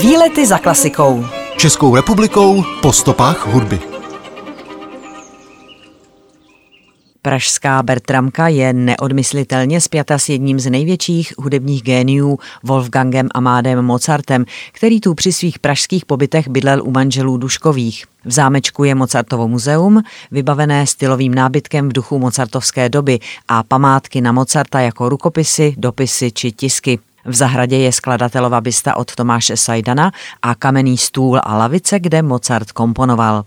Výlety za klasikou. Českou republikou po stopách hudby. Pražská Bertramka je neodmyslitelně spjata s jedním z největších hudebních géniů Wolfgangem Amádem Mozartem, který tu při svých pražských pobytech bydlel u manželů Duškových. V zámečku je Mozartovo muzeum, vybavené stylovým nábytkem v duchu mozartovské doby a památky na Mozarta jako rukopisy, dopisy či tisky. V zahradě je skladatelova bysta od Tomáše Sajdana a kamenný stůl a lavice, kde Mozart komponoval.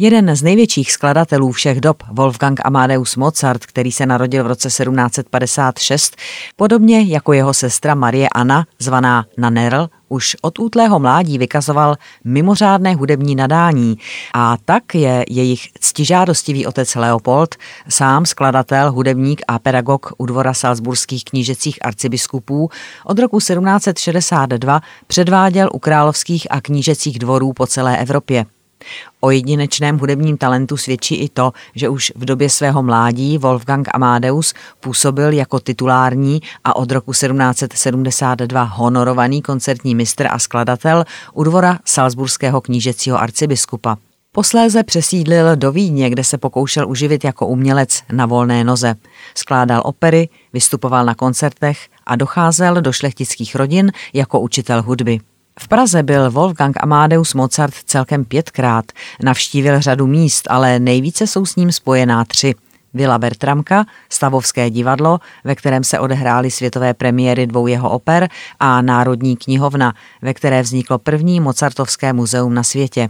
Jeden z největších skladatelů všech dob, Wolfgang Amadeus Mozart, který se narodil v roce 1756, podobně jako jeho sestra Marie Anna, zvaná Nanerl, už od útlého mládí vykazoval mimořádné hudební nadání a tak je jejich ctižádostivý otec Leopold, sám skladatel, hudebník a pedagog u dvora salzburských knížecích arcibiskupů, od roku 1762 předváděl u královských a knížecích dvorů po celé Evropě. O jedinečném hudebním talentu svědčí i to, že už v době svého mládí Wolfgang Amadeus působil jako titulární a od roku 1772 honorovaný koncertní mistr a skladatel u dvora Salzburského knížecího arcibiskupa. Posléze přesídlil do Vídně, kde se pokoušel uživit jako umělec na volné noze. Skládal opery, vystupoval na koncertech a docházel do šlechtických rodin jako učitel hudby. V Praze byl Wolfgang Amadeus Mozart celkem pětkrát, navštívil řadu míst, ale nejvíce jsou s ním spojená tři. Vila Bertramka, Stavovské divadlo, ve kterém se odehrály světové premiéry dvou jeho oper a Národní knihovna, ve které vzniklo první Mozartovské muzeum na světě.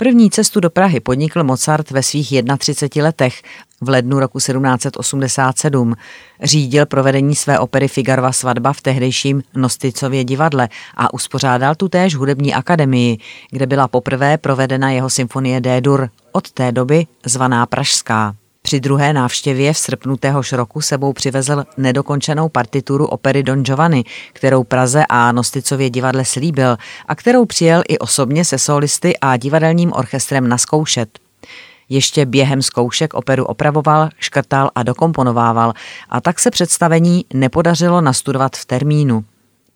První cestu do Prahy podnikl Mozart ve svých 31 letech v lednu roku 1787. Řídil provedení své opery Figarova svatba v tehdejším Nosticově divadle a uspořádal tu též hudební akademii, kde byla poprvé provedena jeho symfonie D-dur, od té doby zvaná Pražská. Při druhé návštěvě v srpnu téhož roku sebou přivezl nedokončenou partituru opery Don Giovanni, kterou Praze a Nosticově divadle slíbil a kterou přijel i osobně se solisty a divadelním orchestrem naskoušet. Ještě během zkoušek operu opravoval, škrtal a dokomponovával a tak se představení nepodařilo nastudovat v termínu.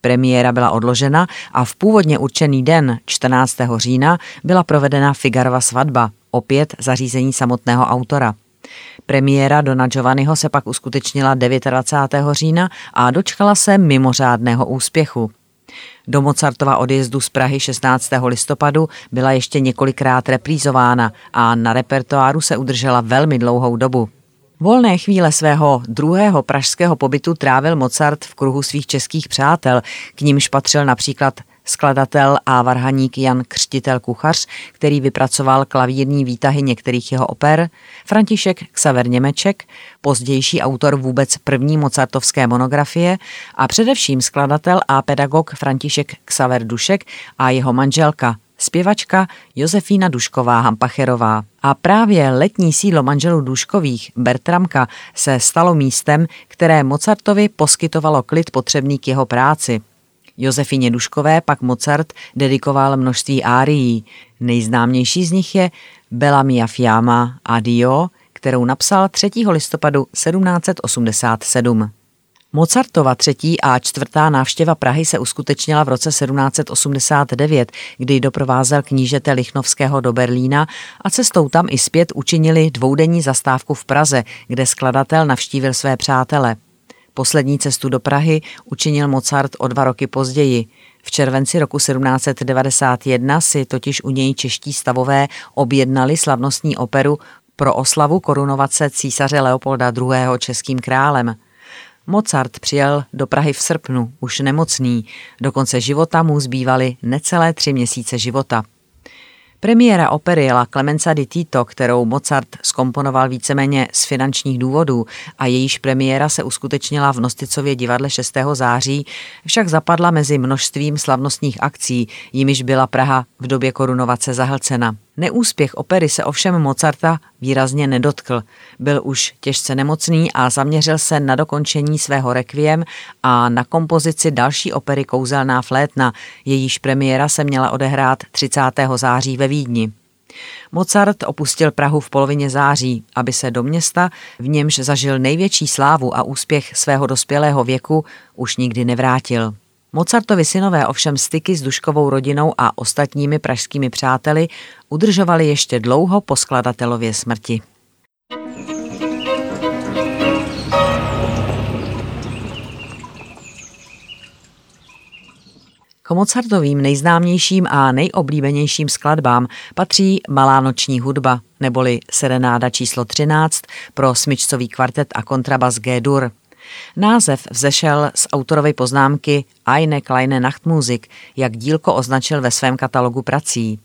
Premiéra byla odložena a v původně určený den 14. října byla provedena Figarova svatba, opět zařízení samotného autora. Premiéra Dona Giovanniho se pak uskutečnila 29. října a dočkala se mimořádného úspěchu. Do Mozartova odjezdu z Prahy 16. listopadu byla ještě několikrát reprízována a na repertoáru se udržela velmi dlouhou dobu. Volné chvíle svého druhého pražského pobytu trávil Mozart v kruhu svých českých přátel, k nímž patřil například skladatel a varhaník Jan Křtitel Kuchař, který vypracoval klavírní výtahy některých jeho oper, František Ksaver Němeček, pozdější autor vůbec první mozartovské monografie a především skladatel a pedagog František Ksaver Dušek a jeho manželka zpěvačka Josefína Dušková Hampacherová. A právě letní sídlo manželů Duškových, Bertramka, se stalo místem, které Mozartovi poskytovalo klid potřebný k jeho práci. Josefině Duškové pak Mozart dedikoval množství árií. Nejznámější z nich je Bella mia fiamma Adio, kterou napsal 3. listopadu 1787. Mozartova třetí a čtvrtá návštěva Prahy se uskutečnila v roce 1789, kdy doprovázel knížete Lichnovského do Berlína a cestou tam i zpět učinili dvoudenní zastávku v Praze, kde skladatel navštívil své přátele. Poslední cestu do Prahy učinil Mozart o dva roky později. V červenci roku 1791 si totiž u něj čeští stavové objednali slavnostní operu pro oslavu korunovace císaře Leopolda II. českým králem. Mozart přijel do Prahy v srpnu, už nemocný, do konce života mu zbývaly necelé tři měsíce života. Premiéra opery La Clemenza di Tito, kterou Mozart skomponoval víceméně z finančních důvodů a jejíž premiéra se uskutečnila v Nosticově divadle 6. září, však zapadla mezi množstvím slavnostních akcí, jimiž byla Praha v době korunovace zahlcena. Neúspěch opery se ovšem Mozarta výrazně nedotkl. Byl už těžce nemocný a zaměřil se na dokončení svého rekviem a na kompozici další opery Kouzelná flétna, jejíž premiéra se měla odehrát 30. září ve Vídni. Mozart opustil Prahu v polovině září, aby se do města, v němž zažil největší slávu a úspěch svého dospělého věku, už nikdy nevrátil. Mozartovi synové ovšem styky s Duškovou rodinou a ostatními pražskými přáteli udržovali ještě dlouho po skladatelově smrti. K Mozartovým nejznámějším a nejoblíbenějším skladbám patří Malá noční hudba, neboli Serenáda číslo 13 pro smyčcový kvartet a kontrabas G-dur. Název vzešel z autorovy poznámky Eine kleine Nachtmusik, jak dílko označil ve svém katalogu prací.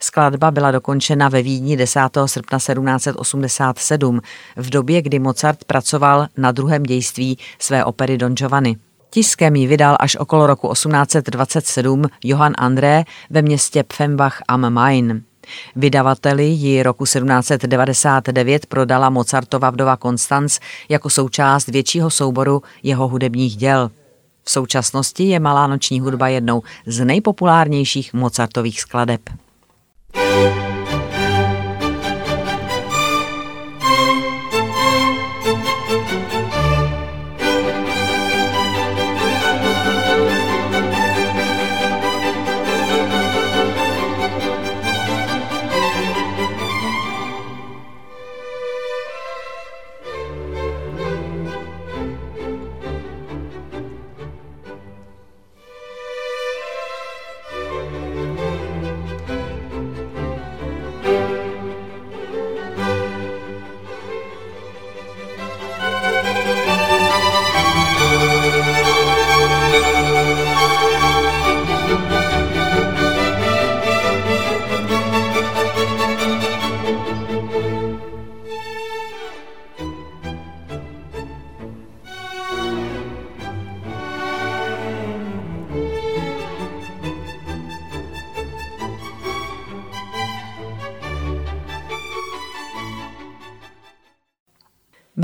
Skladba byla dokončena ve Vídni 10. srpna 1787, v době, kdy Mozart pracoval na druhém dějství své opery Don Giovanni. Tiskem ji vydal až okolo roku 1827 Johann André ve městě Pfembach am Main. Vydavateli ji roku 1799 prodala Mozartova vdova Konstanz jako součást většího souboru jeho hudebních děl. V současnosti je Malá noční hudba jednou z nejpopulárnějších Mozartových skladeb.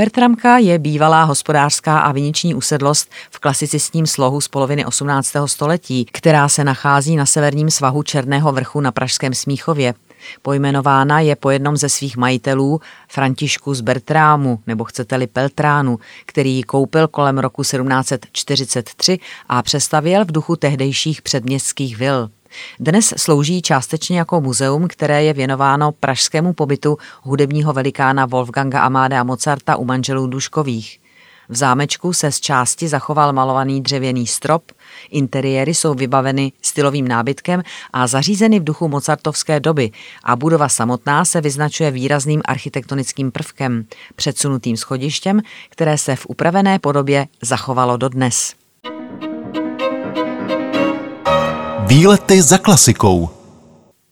Bertramka je bývalá hospodářská a viniční usedlost v klasicistním slohu z poloviny 18. století, která se nachází na severním svahu Černého vrchu na Pražském Smíchově. Pojmenována je po jednom ze svých majitelů, Františku z Bertrámu, nebo chcete-li Peltránu, který ji koupil kolem roku 1743 a přestavěl v duchu tehdejších předměstských vil. Dnes slouží částečně jako muzeum, které je věnováno pražskému pobytu hudebního velikána Wolfganga Amadea Mozarta u manželů Duškových. V zámečku se z části zachoval malovaný dřevěný strop, interiéry jsou vybaveny stylovým nábytkem a zařízeny v duchu mozartovské doby a budova samotná se vyznačuje výrazným architektonickým prvkem, předsunutým schodištěm, které se v upravené podobě zachovalo dodnes. Výlety za klasikou.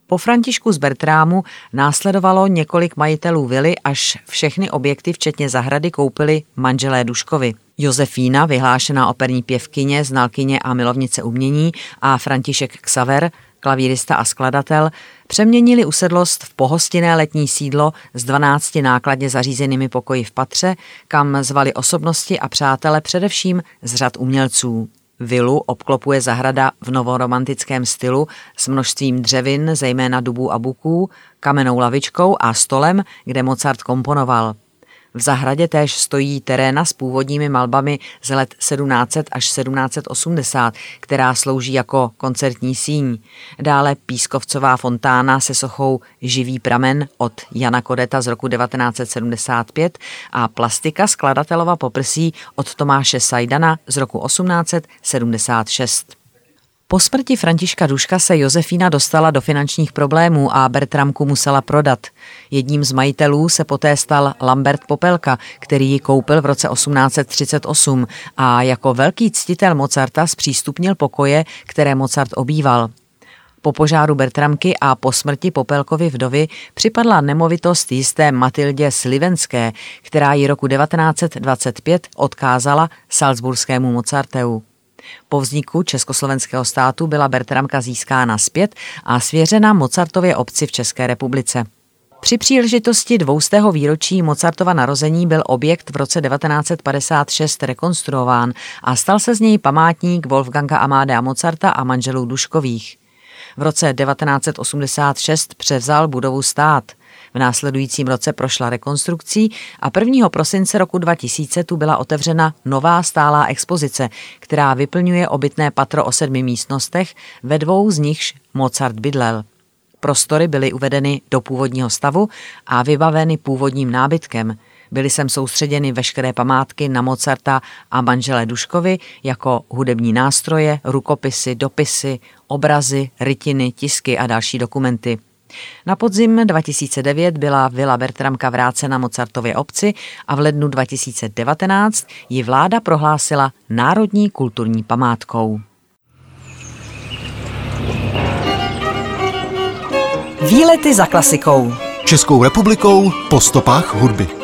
Po Františku z Bertrámu následovalo několik majitelů vily, až všechny objekty, včetně zahrady, koupili manželé Duškovi. Josefína, vyhlášená operní pěvkyně, znalkyně a milovnice umění a František Xaver, klavírista a skladatel, přeměnili usedlost v pohostinné letní sídlo s 12 nákladně zařízenými pokoji v patře, kam zvali osobnosti a přátele především z řad umělců. Vilu obklopuje zahrada v novoromantickém stylu s množstvím dřevin, zejména dubů a buků, kamenou lavičkou a stolem, kde Mozart komponoval. V zahradě též stojí teréna s původními malbami z let 1700 až 1780, která slouží jako koncertní síň. Dále pískovcová fontána se sochou Živý pramen od Jana Kodeta z roku 1975 a plastika skladatelova poprsí od Tomáše Sajdana z roku 1876. Po smrti Františka Duška se Josefína dostala do finančních problémů a Bertramku musela prodat. Jedním z majitelů se poté stal Lambert Popelka, který ji koupil v roce 1838 a jako velký ctitel Mozarta zpřístupnil pokoje, které Mozart obýval. Po požáru Bertramky a po smrti Popelkovy vdovy připadla nemovitost jisté Matildě Slivenské, která ji roku 1925 odkázala salzburskému Mozarteu. Po vzniku Československého státu byla Bertramka získána zpět a svěřena Mozartově obci v České republice. Při příležitosti dvoustého výročí Mozartova narození byl objekt v roce 1956 rekonstruován a stal se z něj památník Wolfganga Amadea Mozarta a manželů Duškových. V roce 1986 převzal budovu stát. V následujícím roce prošla rekonstrukcí a 1. prosince roku 2000 tu byla otevřena nová stálá expozice, která vyplňuje obytné patro o sedmi místnostech, ve dvou z nichž Mozart bydlel. Prostory byly uvedeny do původního stavu a vybaveny původním nábytkem. Byly sem soustředěny veškeré památky na Mozarta a manžele Duškovi jako hudební nástroje, rukopisy, dopisy, obrazy, rytiny, tisky a další dokumenty. Na podzim 2009 byla Vila Bertramka vrácena Mozartově obci a v lednu 2019 ji vláda prohlásila národní kulturní památkou. Výlety za klasikou. Českou republikou po stopách hudby.